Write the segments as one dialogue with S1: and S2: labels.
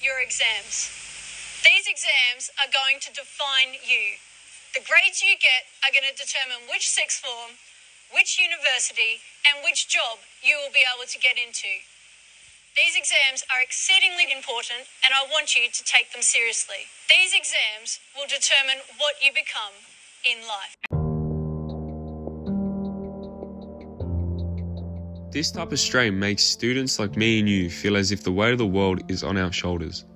S1: your exams. These exams are going to define you. The grades you get are going to determine which sixth form, which university, and which job you will be able to get into. These exams are exceedingly important, and I want you to take them seriously. These exams will determine what you become in life.
S2: This type of strain makes students like me and you feel as if the weight of the world is on our shoulders,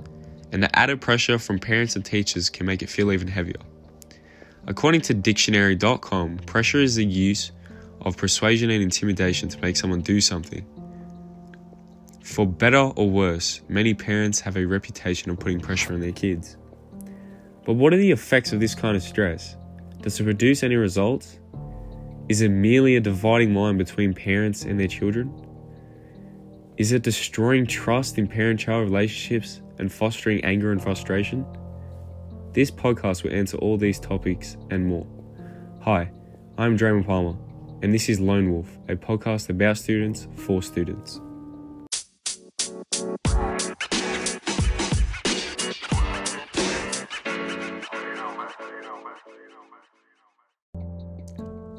S2: and the added pressure from parents and teachers can make it feel even heavier. According to dictionary.com, pressure is the use of persuasion and intimidation to make someone do something. For better or worse, many parents have a reputation of putting pressure on their kids. But what are the effects of this kind of stress? Does it produce any results? Is it merely a dividing line between parents and their children? Is it destroying trust in parent child relationships and fostering anger and frustration? This podcast will answer all these topics and more. Hi, I'm Draymond Palmer, and this is Lone Wolf, a podcast about students for students.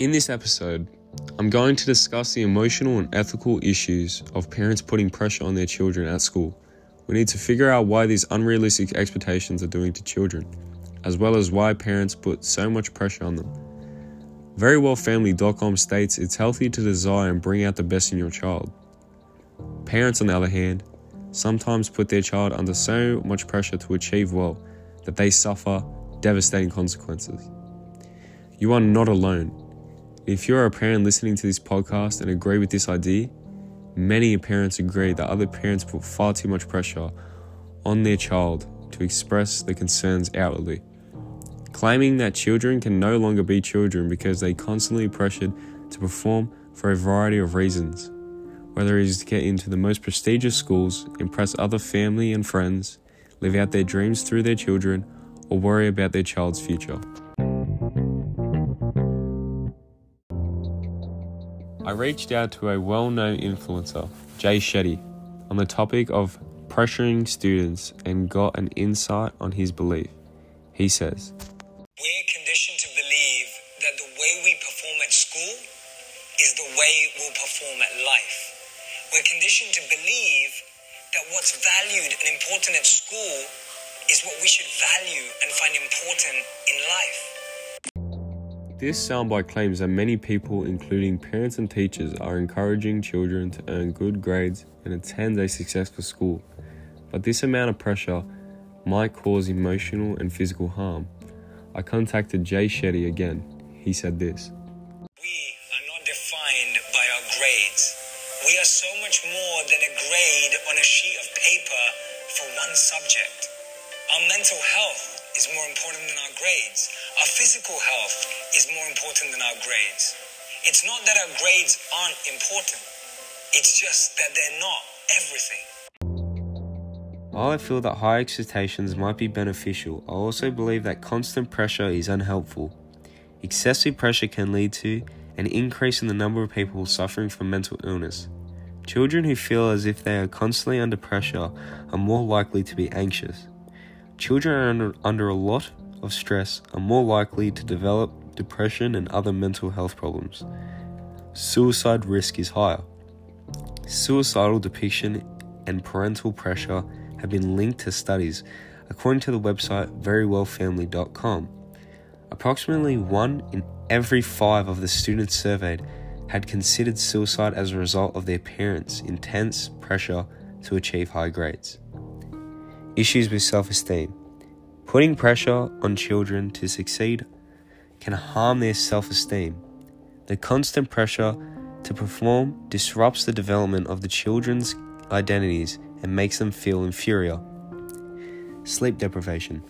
S2: In this episode, I'm going to discuss the emotional and ethical issues of parents putting pressure on their children at school. We need to figure out why these unrealistic expectations are doing to children, as well as why parents put so much pressure on them. VeryWellFamily.com states it's healthy to desire and bring out the best in your child. Parents, on the other hand, sometimes put their child under so much pressure to achieve well that they suffer devastating consequences. You are not alone. If you're a parent listening to this podcast and agree with this idea, many parents agree that other parents put far too much pressure on their child to express their concerns outwardly, claiming that children can no longer be children because they constantly pressured to perform for a variety of reasons, whether it is to get into the most prestigious schools, impress other family and friends, live out their dreams through their children, or worry about their child's future. I reached out to a well known influencer, Jay Shetty, on the topic of pressuring students and got an insight on his belief. He says,
S3: We're conditioned to believe that the way we perform at school is the way we'll perform at life. We're conditioned to believe that what's valued and important at school is what we should value and find important in life.
S2: This soundbite claims that many people, including parents and teachers, are encouraging children to earn good grades and attend a successful school. But this amount of pressure might cause emotional and physical harm. I contacted Jay Shetty again. He said this
S3: We are not defined by our grades. We are so much more than a grade on a sheet of paper for one subject. Our mental health is more important than our grades. Our physical health is more important than our grades. It's not that our grades aren't important, it's just that they're not everything.
S2: While I feel that high expectations might be beneficial, I also believe that constant pressure is unhelpful. Excessive pressure can lead to an increase in the number of people suffering from mental illness. Children who feel as if they are constantly under pressure are more likely to be anxious. Children under, under a lot of stress are more likely to develop depression and other mental health problems. Suicide risk is higher. Suicidal depiction and parental pressure have been linked to studies, according to the website verywellfamily.com. Approximately one in every five of the students surveyed had considered suicide as a result of their parents' intense pressure to achieve high grades. Issues with self esteem. Putting pressure on children to succeed can harm their self esteem. The constant pressure to perform disrupts the development of the children's identities and makes them feel inferior. Sleep deprivation.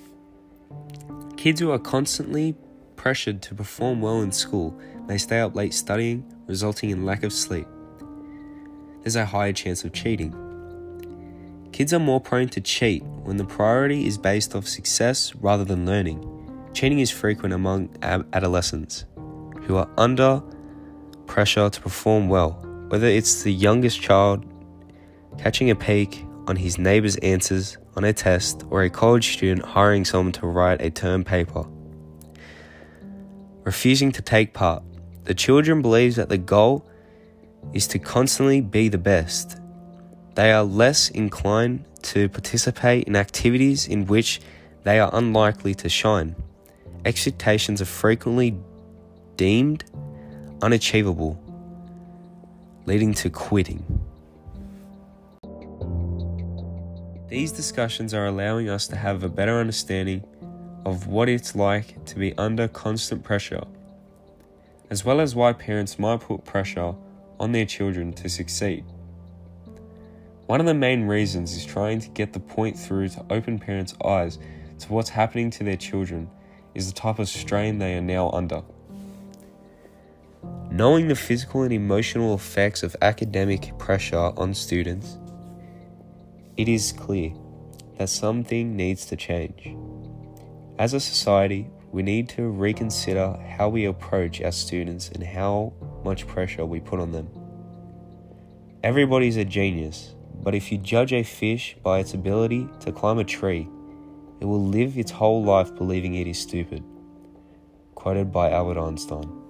S2: Kids who are constantly pressured to perform well in school may stay up late studying, resulting in lack of sleep. There's a higher chance of cheating. Kids are more prone to cheat when the priority is based off success rather than learning. Cheating is frequent among adolescents who are under pressure to perform well, whether it's the youngest child catching a peek on his neighbor's answers on a test or a college student hiring someone to write a term paper. Refusing to take part. The children believes that the goal is to constantly be the best. They are less inclined to participate in activities in which they are unlikely to shine. Expectations are frequently deemed unachievable, leading to quitting. These discussions are allowing us to have a better understanding of what it's like to be under constant pressure, as well as why parents might put pressure on their children to succeed. One of the main reasons is trying to get the point through to open parents' eyes to what's happening to their children is the type of strain they are now under. Knowing the physical and emotional effects of academic pressure on students, it is clear that something needs to change. As a society, we need to reconsider how we approach our students and how much pressure we put on them. Everybody's a genius, but if you judge a fish by its ability to climb a tree, it will live its whole life believing it is stupid. Quoted by Albert Einstein.